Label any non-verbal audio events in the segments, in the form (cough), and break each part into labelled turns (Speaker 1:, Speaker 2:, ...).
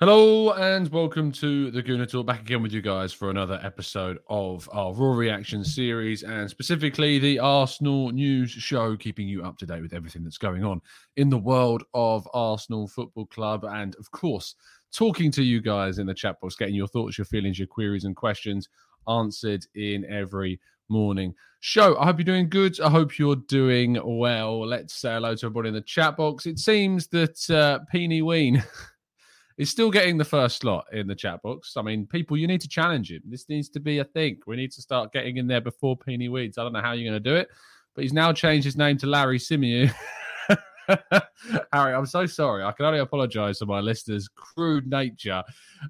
Speaker 1: Hello and welcome to the Gooner Talk. Back again with you guys for another episode of our Raw Reaction series and specifically the Arsenal news show, keeping you up to date with everything that's going on in the world of Arsenal Football Club. And of course, talking to you guys in the chat box, getting your thoughts, your feelings, your queries, and questions answered in every morning show. I hope you're doing good. I hope you're doing well. Let's say hello to everybody in the chat box. It seems that uh, Peeny Ween. (laughs) is still getting the first slot in the chat box. I mean, people, you need to challenge him. This needs to be a thing. We need to start getting in there before Peony Weeds. I don't know how you're going to do it, but he's now changed his name to Larry Simeon. (laughs) Harry, I'm so sorry. I can only apologise for my listeners' crude nature.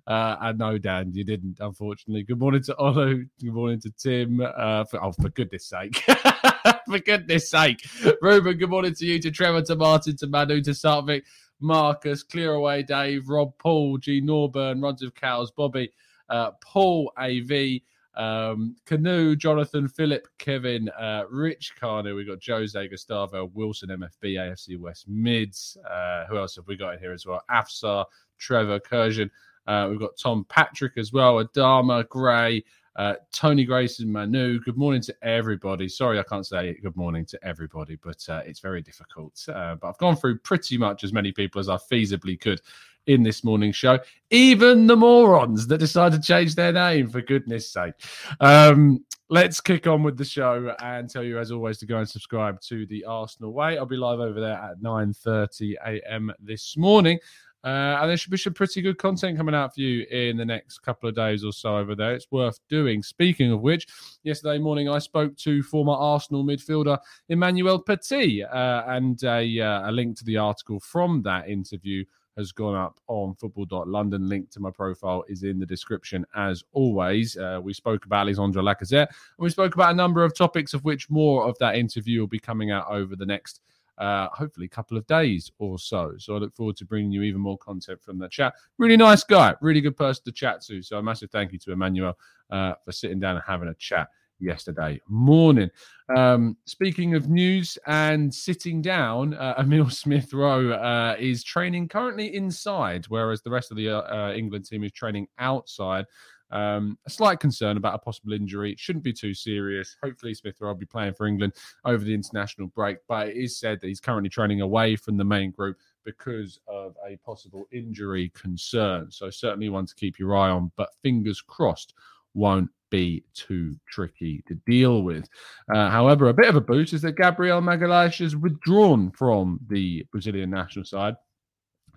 Speaker 1: Uh, and no, Dan, you didn't, unfortunately. Good morning to Olu. Good morning to Tim. Uh, for, oh, for goodness sake. (laughs) for goodness sake. Ruben, good morning to you, to Trevor, to Martin, to Manu, to Sartvik. Marcus, Clear Away Dave, Rob Paul, G Norburn, Runs of Cows, Bobby, uh, Paul AV, um, Canoe, Jonathan, Philip, Kevin, uh, Rich Carno. We've got Jose Gustavo, Wilson, MFB, AFC West Mids. Uh, who else have we got in here as well? Afsar, Trevor, Kurjan. Uh, we've got Tom Patrick as well, Adama, Gray, uh, Tony Grayson, Manu. Good morning to everybody. Sorry, I can't say good morning to everybody, but uh, it's very difficult. Uh, but I've gone through pretty much as many people as I feasibly could in this morning's show. Even the morons that decide to change their name, for goodness sake. Um, let's kick on with the show and tell you, as always, to go and subscribe to the Arsenal Way. I'll be live over there at 9:30 a.m. this morning. Uh, and there should be some pretty good content coming out for you in the next couple of days or so over there. It's worth doing. Speaking of which, yesterday morning I spoke to former Arsenal midfielder Emmanuel Petit, uh, and a, uh, a link to the article from that interview has gone up on football.london. Link to my profile is in the description as always. Uh, we spoke about Alexandre Lacazette and we spoke about a number of topics, of which more of that interview will be coming out over the next uh, hopefully a couple of days or so. So I look forward to bringing you even more content from that chat. Really nice guy, really good person to chat to. So a massive thank you to Emmanuel uh, for sitting down and having a chat yesterday morning. Um, speaking of news and sitting down, uh, Emil (laughs) Smith Rowe uh, is training currently inside, whereas the rest of the uh, uh, England team is training outside. Um, a slight concern about a possible injury. It shouldn't be too serious. Hopefully, Smith Rowe will be playing for England over the international break. But it is said that he's currently training away from the main group because of a possible injury concern. So certainly one to keep your eye on. But fingers crossed, won't be too tricky to deal with. Uh, however, a bit of a boost is that Gabriel Magalhaes has withdrawn from the Brazilian national side.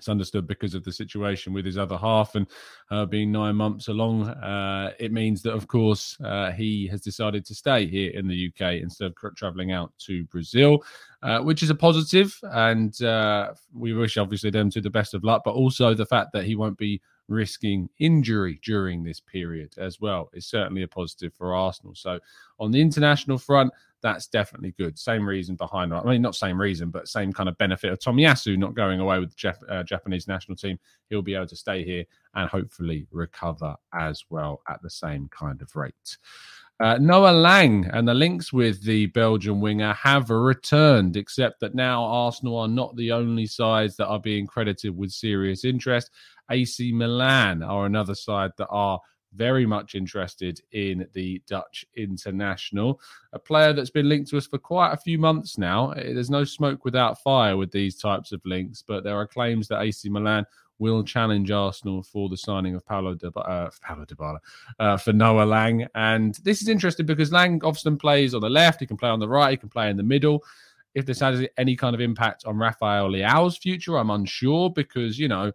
Speaker 1: It's understood because of the situation with his other half and uh, being nine months along. Uh, it means that, of course, uh, he has decided to stay here in the UK instead of traveling out to Brazil, uh, which is a positive, And uh, we wish, obviously, them to the best of luck, but also the fact that he won't be risking injury during this period as well is certainly a positive for Arsenal. So on the international front, that's definitely good. Same reason behind, I mean, not same reason, but same kind of benefit of Tomiyasu not going away with the Jap- uh, Japanese national team. He'll be able to stay here and hopefully recover as well at the same kind of rate. Uh, Noah Lang and the links with the Belgian winger have returned, except that now Arsenal are not the only sides that are being credited with serious interest. AC Milan are another side that are very much interested in the Dutch international, a player that's been linked to us for quite a few months now. There's no smoke without fire with these types of links, but there are claims that AC Milan will challenge Arsenal for the signing of Paulo De, uh, Paulo Dybala uh, for Noah Lang. And this is interesting because Lang often plays on the left, he can play on the right, he can play in the middle. If this has any kind of impact on Rafael Leao's future, I'm unsure because, you know,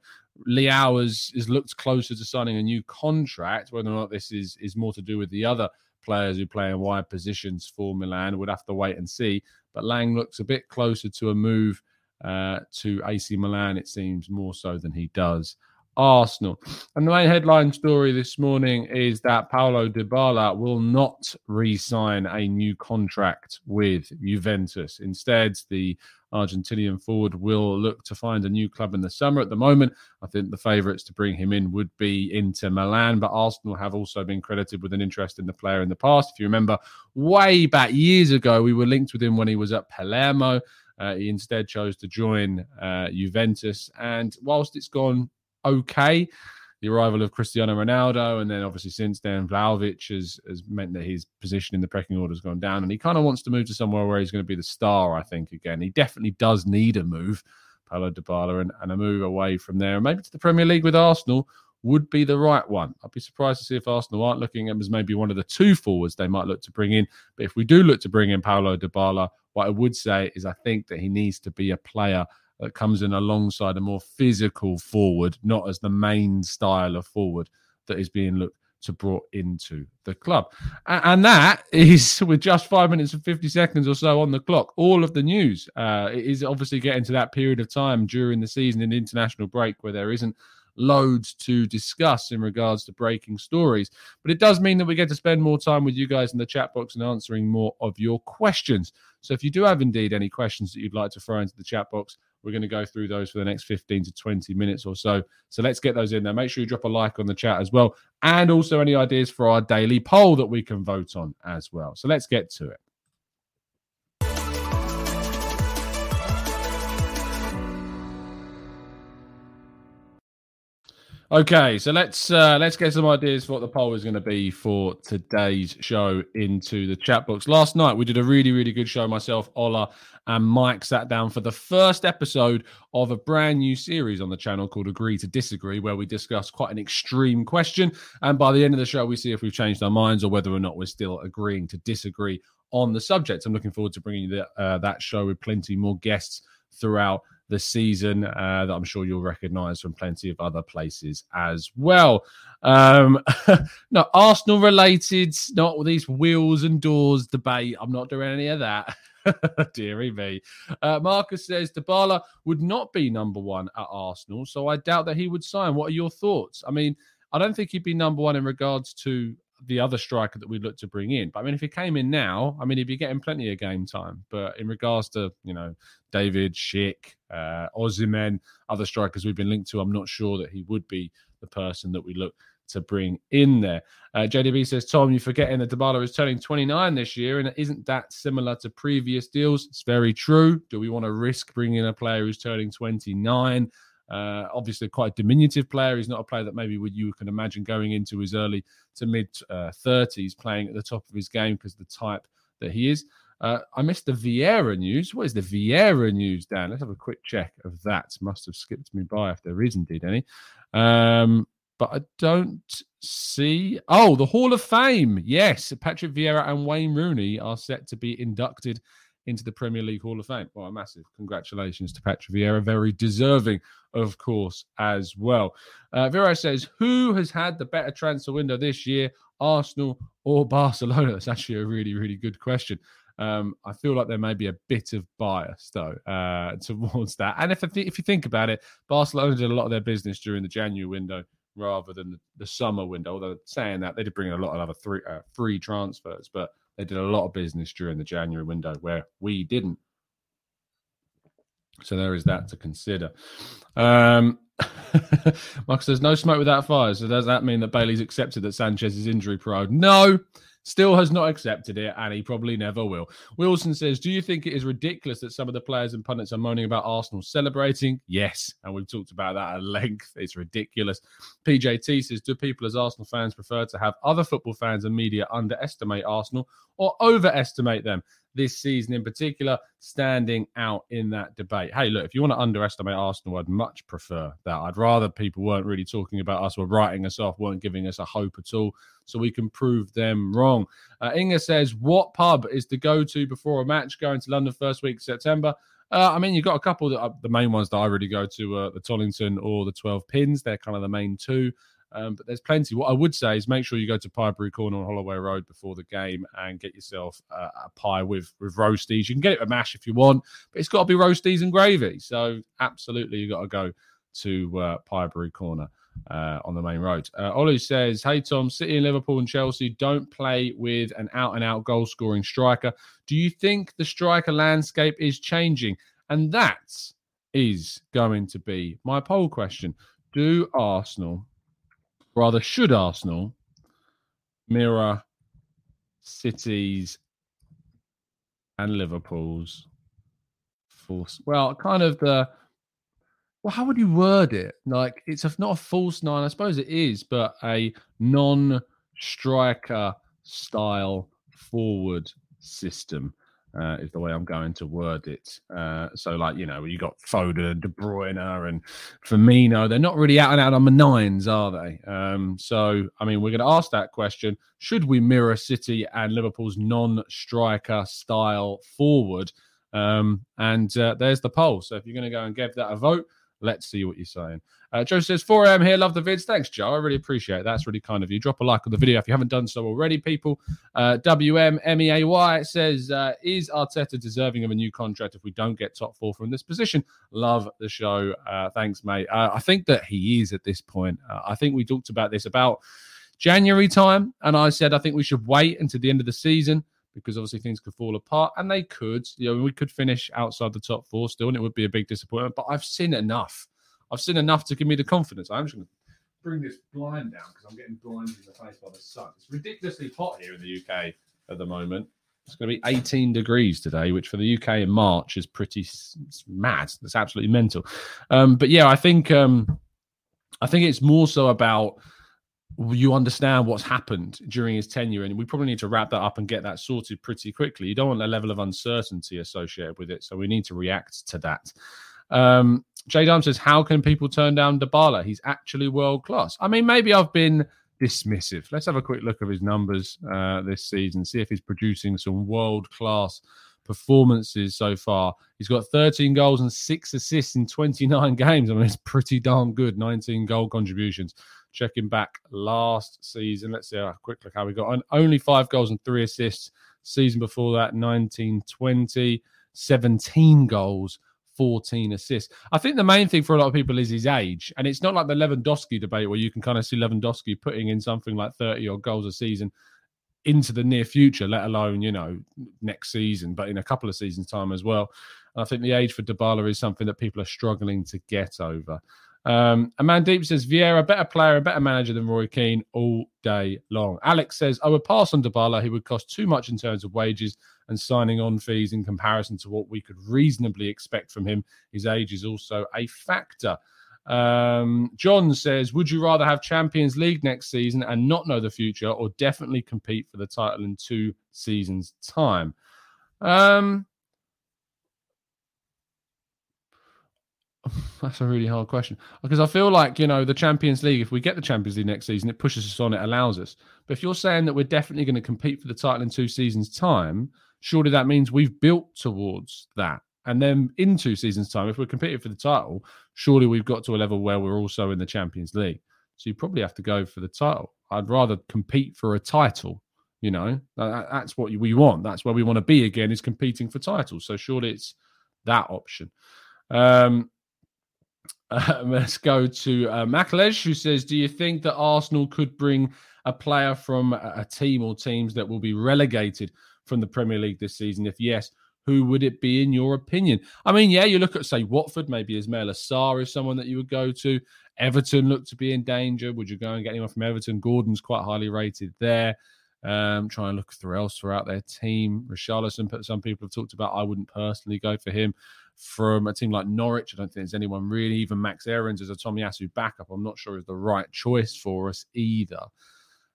Speaker 1: Leao has, has looked closer to signing a new contract. Whether or not this is, is more to do with the other players who play in wide positions for Milan, we'd have to wait and see. But Lang looks a bit closer to a move uh, to AC Milan, it seems more so than he does Arsenal. And the main headline story this morning is that Paulo Dybala will not re-sign a new contract with Juventus. Instead, the Argentinian forward will look to find a new club in the summer. At the moment, I think the favourites to bring him in would be Inter Milan, but Arsenal have also been credited with an interest in the player in the past. If you remember, way back years ago, we were linked with him when he was at Palermo. Uh, he instead chose to join uh, Juventus. And whilst it's gone okay, the arrival of Cristiano Ronaldo, and then obviously since then, Vlahovic has, has meant that his position in the pecking order has gone down. And he kind of wants to move to somewhere where he's going to be the star, I think, again. He definitely does need a move, Paulo Dybala, and, and a move away from there. And maybe to the Premier League with Arsenal would be the right one. I'd be surprised to see if Arsenal aren't looking at him as maybe one of the two forwards they might look to bring in. But if we do look to bring in Paulo Dybala, what I would say is I think that he needs to be a player that comes in alongside a more physical forward, not as the main style of forward that is being looked to brought into the club. And that is (laughs) with just five minutes and 50 seconds or so on the clock. All of the news uh, is obviously getting to that period of time during the season in international break where there isn't loads to discuss in regards to breaking stories. But it does mean that we get to spend more time with you guys in the chat box and answering more of your questions. So if you do have indeed any questions that you'd like to throw into the chat box, we're going to go through those for the next 15 to 20 minutes or so. So let's get those in there. Make sure you drop a like on the chat as well. And also any ideas for our daily poll that we can vote on as well. So let's get to it. Okay, so let's uh, let's get some ideas for what the poll is going to be for today's show into the chat box. Last night we did a really really good show. Myself, Ola, and Mike sat down for the first episode of a brand new series on the channel called Agree to Disagree, where we discuss quite an extreme question. And by the end of the show, we see if we've changed our minds or whether or not we're still agreeing to disagree on the subject. I'm looking forward to bringing you the, uh, that show with plenty more guests throughout the season uh, that I'm sure you'll recognize from plenty of other places as well. Um, (laughs) no, Arsenal related, not these wheels and doors debate. I'm not doing any of that. (laughs) Deary me. Uh, Marcus says Dybala would not be number one at Arsenal, so I doubt that he would sign. What are your thoughts? I mean, I don't think he'd be number one in regards to the other striker that we look to bring in. But I mean, if he came in now, I mean, he'd be getting plenty of game time. But in regards to, you know, David, Schick, uh, Osimhen, other strikers we've been linked to, I'm not sure that he would be the person that we look to bring in there. Uh, JDB says, Tom, you're forgetting that Dybala is turning 29 this year, and isn't that similar to previous deals? It's very true. Do we want to risk bringing in a player who's turning 29? Uh, obviously, quite a diminutive player. He's not a player that maybe would you can imagine going into his early to mid uh, 30s playing at the top of his game because the type that he is. Uh, I missed the Vieira news. What is the Vieira news, Dan? Let's have a quick check of that. Must have skipped me by if there is indeed any. Um, but I don't see. Oh, the Hall of Fame. Yes, Patrick Vieira and Wayne Rooney are set to be inducted into the Premier League Hall of Fame. Well, a massive congratulations to Patrick Vieira, very deserving, of course, as well. Uh, says, Who has had the better transfer window this year, Arsenal or Barcelona? That's actually a really, really good question. Um, I feel like there may be a bit of bias though uh, (laughs) towards that. And if if you think about it, Barcelona did a lot of their business during the January window rather than the, the summer window. Although saying that they did bring in a lot of other three, uh, free transfers, but they did a lot of business during the January window where we didn't. So there is that to consider. Um, (laughs) Mark says no smoke without fire. So does that mean that Bailey's accepted that Sanchez is injury prone? No, still has not accepted it, and he probably never will. Wilson says, Do you think it is ridiculous that some of the players and pundits are moaning about Arsenal celebrating? Yes, and we've talked about that at length. It's ridiculous. PJT says, Do people as Arsenal fans prefer to have other football fans and media underestimate Arsenal or overestimate them? This season in particular, standing out in that debate. Hey, look, if you want to underestimate Arsenal, I'd much prefer that. I'd rather people weren't really talking about us, were writing us off, weren't giving us a hope at all so we can prove them wrong. Uh, Inga says, What pub is the go to before a match going to London first week of September? Uh, I mean, you've got a couple that are the main ones that I really go to, uh, the Tollington or the 12 Pins. They're kind of the main two. Um, but there's plenty. What I would say is make sure you go to Piebury Corner on Holloway Road before the game and get yourself uh, a pie with with roasties. You can get it with mash if you want, but it's got to be roasties and gravy. So absolutely, you got to go to uh, Piebury Corner uh, on the main road. Uh, Olu says, Hey, Tom, City and Liverpool and Chelsea don't play with an out and out goal scoring striker. Do you think the striker landscape is changing? And that is going to be my poll question. Do Arsenal, rather, should Arsenal mirror City's and Liverpool's force? Well, kind of the well, how would you word it? Like it's a, not a false nine, I suppose it is, but a non-striker style forward system uh, is the way I'm going to word it. Uh, so, like you know, you got Foden, De Bruyne, and Firmino. They're not really out and out on the nines, are they? Um, so, I mean, we're going to ask that question: Should we mirror City and Liverpool's non-striker style forward? Um, and uh, there's the poll. So, if you're going to go and give that a vote Let's see what you're saying. Uh, Joe says, 4am here. Love the vids. Thanks, Joe. I really appreciate it. That's really kind of you. Drop a like on the video if you haven't done so already, people. Uh, WMMEAY says, uh, Is Arteta deserving of a new contract if we don't get top four from this position? Love the show. Uh, thanks, mate. Uh, I think that he is at this point. Uh, I think we talked about this about January time, and I said, I think we should wait until the end of the season because obviously things could fall apart and they could. You know, we could finish outside the top four still, and it would be a big disappointment. But I've seen enough. I've seen enough to give me the confidence. I'm just going to bring this blind down because I'm getting blinded in the face by the sun. It's ridiculously hot here in the UK at the moment. It's going to be 18 degrees today, which for the UK in March is pretty mad. That's absolutely mental. Um, but yeah, I think um, I think it's more so about you understand what's happened during his tenure, and we probably need to wrap that up and get that sorted pretty quickly. You don't want a level of uncertainty associated with it, so we need to react to that. Um, Jay Dime says, "How can people turn down Dybala? He's actually world class." I mean, maybe I've been dismissive. Let's have a quick look at his numbers uh, this season, see if he's producing some world class performances so far. He's got 13 goals and six assists in 29 (laughs) games. I mean, it's pretty darn good. 19 goal contributions checking back last season. Let's see a quick look how we got on. Only five goals and three assists. Season before that, 1920, 17 goals, 14 assists. I think the main thing for a lot of people is his age. And it's not like the Lewandowski debate where you can kind of see Lewandowski putting in something like 30 or goals a season into the near future, let alone, you know, next season, but in a couple of seasons' time as well. And I think the age for Dybala is something that people are struggling to get over. Um, Deep says Vieira, better player, a better manager than Roy Keane all day long. Alex says, I would pass on Dybala. He would cost too much in terms of wages and signing on fees in comparison to what we could reasonably expect from him. His age is also a factor. Um, John says, Would you rather have Champions League next season and not know the future, or definitely compete for the title in two seasons' time? Um, (laughs) That's a really hard question because I feel like you know the Champions League. If we get the Champions League next season, it pushes us on. It allows us. But if you're saying that we're definitely going to compete for the title in two seasons' time, surely that means we've built towards that. And then in two seasons' time, if we're competing for the title, surely we've got to a level where we're also in the Champions League. So you probably have to go for the title. I'd rather compete for a title. You know, that's what we want. That's where we want to be again. Is competing for titles. So surely it's that option. Um, Uh, (laughs) let's go to uh, Makalej, who says, "Do you think that Arsenal could bring a player from a team or teams that will be relegated from the Premier League this season? If yes, who would it be in your opinion? I mean, yeah, you look at say Watford, maybe Ismaila Sarr is someone that you would go to. Everton look to be in danger. Would you go and get anyone from Everton? Gordon's quite highly rated there. Um, try and look through else throughout their team. Richarlison, some people have talked about. I wouldn't personally go for him from a team like Norwich. I don't think there's anyone really. Even Max Aarons as a Tommy Tomiyasu backup. I'm not sure is the right choice for us either.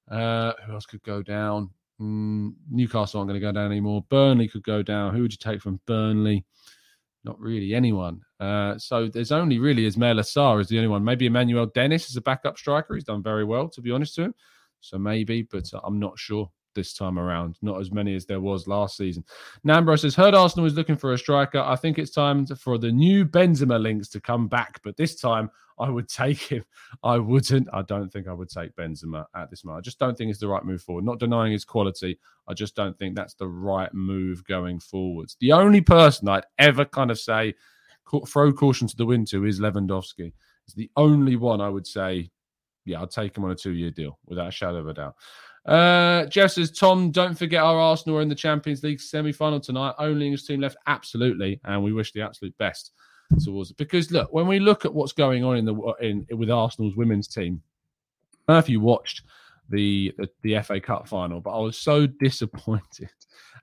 Speaker 1: Uh, who else could go down? Mm, Newcastle aren't going to go down anymore. Burnley could go down. Who would you take from Burnley? Not really anyone. Uh, so there's only really Ismaila Sarr is the only one. Maybe Emmanuel Dennis is a backup striker. He's done very well, to be honest to him. So maybe, but I'm not sure this time around. Not as many as there was last season. Nambro says, heard Arsenal is looking for a striker. I think it's time for the new Benzema links to come back, but this time I would take him. I wouldn't. I don't think I would take Benzema at this moment. I just don't think it's the right move forward. Not denying his quality. I just don't think that's the right move going forwards. The only person I'd ever kind of say throw caution to the wind to is Lewandowski. It's the only one I would say, yeah, I'd take him on a two year deal without a shadow of a doubt. Uh, Jeff says, Tom, don't forget our Arsenal are in the Champions League semi final tonight. Only English team left. Absolutely. And we wish the absolute best towards it. Because look, when we look at what's going on in the in with Arsenal's women's team, I don't know if you watched the, the, the FA Cup final, but I was so (laughs) disappointed.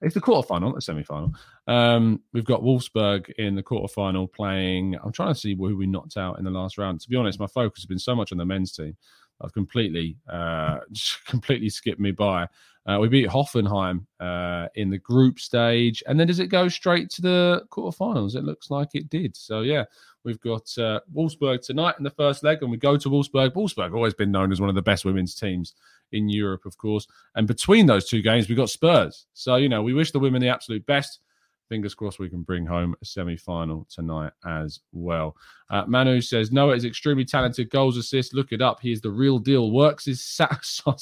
Speaker 1: It's the quarterfinal, not the semi-final. Um, we've got Wolfsburg in the quarterfinal playing. I'm trying to see who we knocked out in the last round. To be honest, my focus has been so much on the men's team. I've completely, uh, (laughs) completely skipped me by. Uh, we beat Hoffenheim uh, in the group stage, and then does it go straight to the quarterfinals? It looks like it did. So yeah, we've got uh, Wolfsburg tonight in the first leg, and we go to Wolfsburg. Wolfsburg always been known as one of the best women's teams in Europe, of course. And between those two games, we got Spurs. So you know, we wish the women the absolute best fingers crossed we can bring home a semi final tonight as well. Uh, Manu says Noah is extremely talented, goals, assists. Look it up. He is the real deal. Works his socks (laughs) off,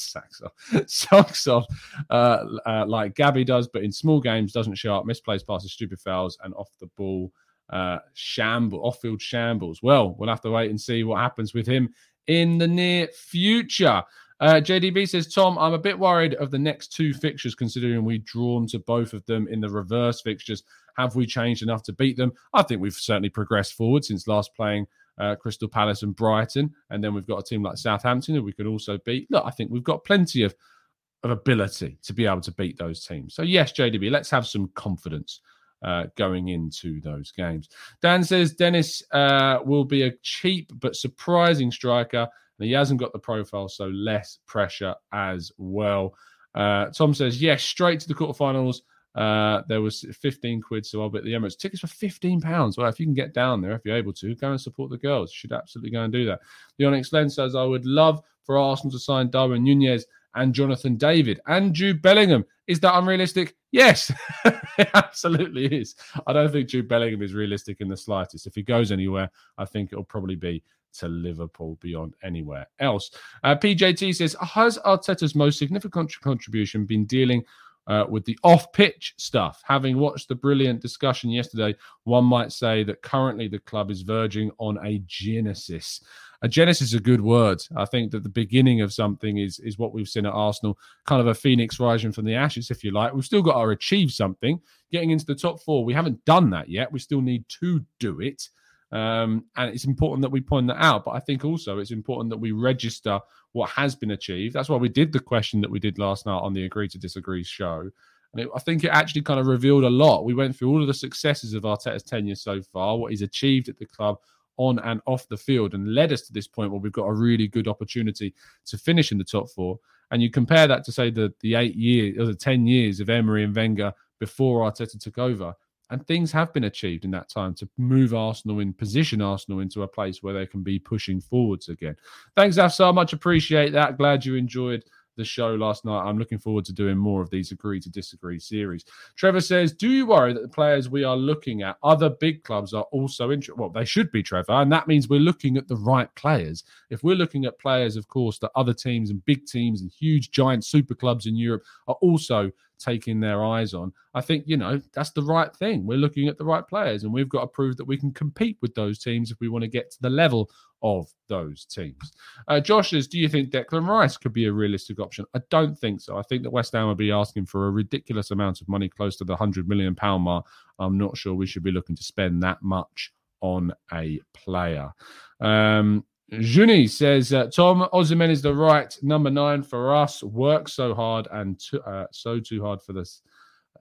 Speaker 1: socks off uh, uh, like Gabby does, but in small games doesn't show up. Misplaced passes, stupid fouls, and off the ball uh, shamble, off field shambles. Well, we'll have to wait and see what happens with him in the near future. Uh, JDB says, Tom, I'm a bit worried of the next two fixtures, considering we've drawn to both of them in the reverse fixtures. Have we changed enough to beat them? I think we've certainly progressed forward since last playing uh, Crystal Palace and Brighton. And then we've got a team like Southampton that we could also beat. Look, I think we've got plenty of, of ability to be able to beat those teams. So, yes, JDB, let's have some confidence. Uh, going into those games. Dan says Dennis uh, will be a cheap but surprising striker and he hasn't got the profile, so less pressure as well. Uh, Tom says, yes, straight to the quarterfinals. Uh, there was 15 quid, so I'll bet the Emirates tickets for 15 pounds. Well, if you can get down there, if you're able to, go and support the girls. You should absolutely go and do that. The Onyx Lens says, I would love for Arsenal to sign Darwin Nunez and Jonathan David and Jude Bellingham. Is that unrealistic? Yes, (laughs) it absolutely is. I don't think Jude Bellingham is realistic in the slightest. If he goes anywhere, I think it'll probably be to Liverpool beyond anywhere else. Uh, PJT says, Has Arteta's most significant contribution been dealing uh, with the off pitch stuff? Having watched the brilliant discussion yesterday, one might say that currently the club is verging on a genesis. A genesis is a good word. I think that the beginning of something is is what we've seen at Arsenal, kind of a phoenix rising from the ashes, if you like. We've still got to achieve something. Getting into the top four, we haven't done that yet. We still need to do it. Um, and it's important that we point that out. But I think also it's important that we register what has been achieved. That's why we did the question that we did last night on the Agree to Disagree show. And it, I think it actually kind of revealed a lot. We went through all of the successes of Arteta's tenure so far, what he's achieved at the club on and off the field, and led us to this point where we've got a really good opportunity to finish in the top four. And you compare that to say the the eight years or the ten years of Emery and Wenger before Arteta took over and things have been achieved in that time to move Arsenal in, position Arsenal into a place where they can be pushing forwards again. Thanks, Afsar. Much appreciate that. Glad you enjoyed the show last night. I'm looking forward to doing more of these agree to disagree series. Trevor says, Do you worry that the players we are looking at, other big clubs, are also interested? Well, they should be, Trevor. And that means we're looking at the right players. If we're looking at players, of course, that other teams and big teams and huge, giant super clubs in Europe are also taking their eyes on. I think, you know, that's the right thing. We're looking at the right players and we've got to prove that we can compete with those teams if we want to get to the level of those teams. Uh, Josh says, Do you think Declan Rice could be a realistic option? I don't think so. I think that West Ham will be asking for a ridiculous amount of money, close to the £100 million mark. I'm not sure we should be looking to spend that much on a player. Um, Juni says, uh, Tom Osimhen is the right number nine for us. Work so hard and uh, so too hard for this.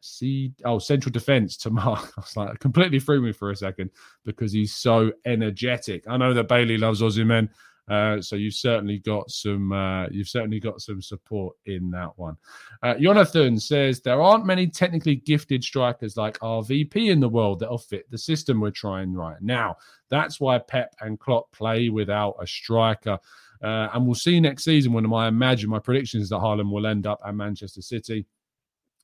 Speaker 1: See, oh, central defense to Mark. (laughs) I was like, completely threw me for a second because he's so energetic. I know that Bailey loves Osimhen. Uh, so you've certainly got some uh, you've certainly got some support in that one. Uh, Jonathan says there aren't many technically gifted strikers like RVP in the world that'll fit the system we're trying right now. That's why Pep and Klopp play without a striker. Uh, and we'll see next season when I imagine my prediction is that Haaland will end up at Manchester City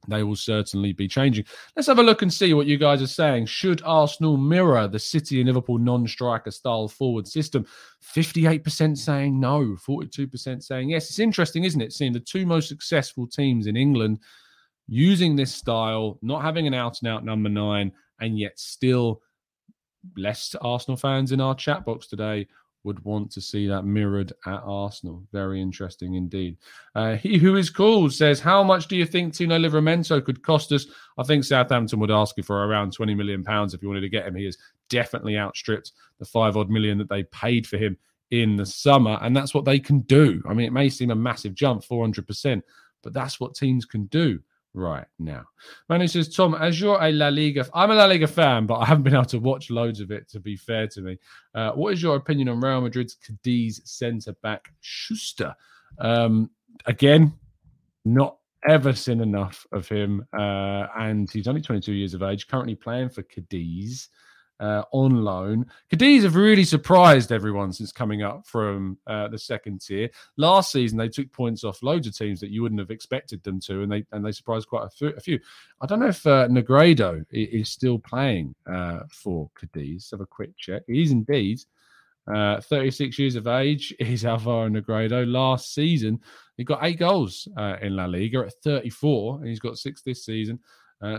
Speaker 1: they will certainly be changing. Let's have a look and see what you guys are saying. Should Arsenal mirror the City and Liverpool non striker style forward system? 58% saying no, 42% saying yes. It's interesting, isn't it? Seeing the two most successful teams in England using this style, not having an out and out number nine, and yet still less Arsenal fans in our chat box today would want to see that mirrored at Arsenal. Very interesting indeed. Uh, he who is cool says, How much do you think Tino Livramento could cost us? I think Southampton would ask you for around £20 million if you wanted to get him. He has definitely outstripped the five odd million that they paid for him in the summer. And that's what they can do. I mean, it may seem a massive jump, 400%, but that's what teams can do right now. Manu says, Tom, as you're a La Liga, I'm a La Liga fan, but I haven't been able to watch loads of it, to be fair to me. Uh, what is your opinion on Real Madrid's Cadiz centre back Schuster? Um, again, not ever seen enough of him. Uh, and he's only 22 years of age, currently playing for Cadiz uh, on loan. Cadiz have really surprised everyone since coming up from uh, the second tier. Last season, they took points off loads of teams that you wouldn't have expected them to, and they and they surprised quite a few. I don't know if uh, Negredo is still playing uh, for Cadiz. Have a quick check. He's indeed. Uh, 36 years of age (laughs) is Alvaro Negredo. Last season, he got eight goals uh, in La Liga at 34, and he's got six this season.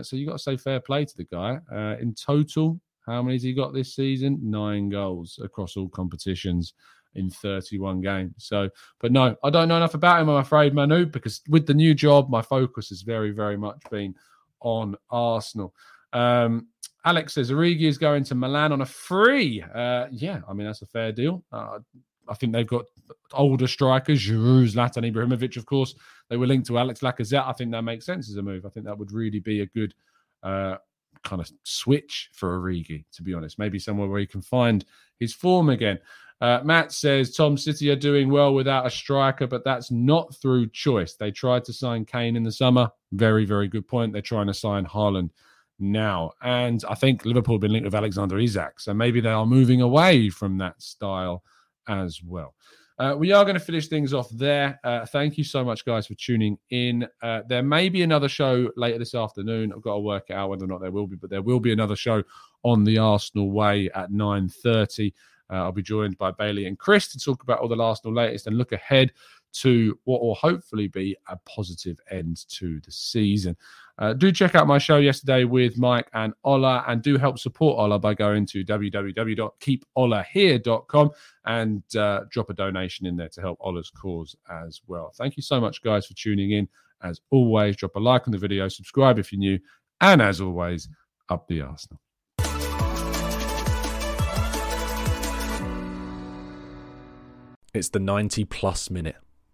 Speaker 1: So you've got to say fair play to the guy. In total, how many has he got this season? Nine goals across all competitions in 31 games. So, but no, I don't know enough about him, I'm afraid, Manu, because with the new job, my focus has very, very much been on Arsenal. Um, Alex says Origi is going to Milan on a free. Uh, yeah, I mean, that's a fair deal. Uh, I think they've got older strikers, Giroud, Zlatan Ibrahimovic, of course. They were linked to Alex Lacazette. I think that makes sense as a move. I think that would really be a good uh, kind of switch for Origi, to be honest. Maybe somewhere where he can find his form again. Uh, Matt says Tom City are doing well without a striker, but that's not through choice. They tried to sign Kane in the summer. Very, very good point. They're trying to sign Haaland now. And I think Liverpool have been linked with Alexander Isak. So maybe they are moving away from that style as well. Uh, we are going to finish things off there. Uh, thank you so much, guys, for tuning in. Uh, there may be another show later this afternoon. I've got to work out whether or not there will be, but there will be another show on the Arsenal Way at nine thirty. Uh, I'll be joined by Bailey and Chris to talk about all the Arsenal latest and look ahead to what will hopefully be a positive end to the season. Uh, do check out my show yesterday with Mike and Ola, and do help support Ola by going to www.keepolahere.com and uh, drop a donation in there to help Ola's cause as well. Thank you so much, guys, for tuning in. As always, drop a like on the video, subscribe if you're new, and as always, up the Arsenal.
Speaker 2: It's the 90 plus minute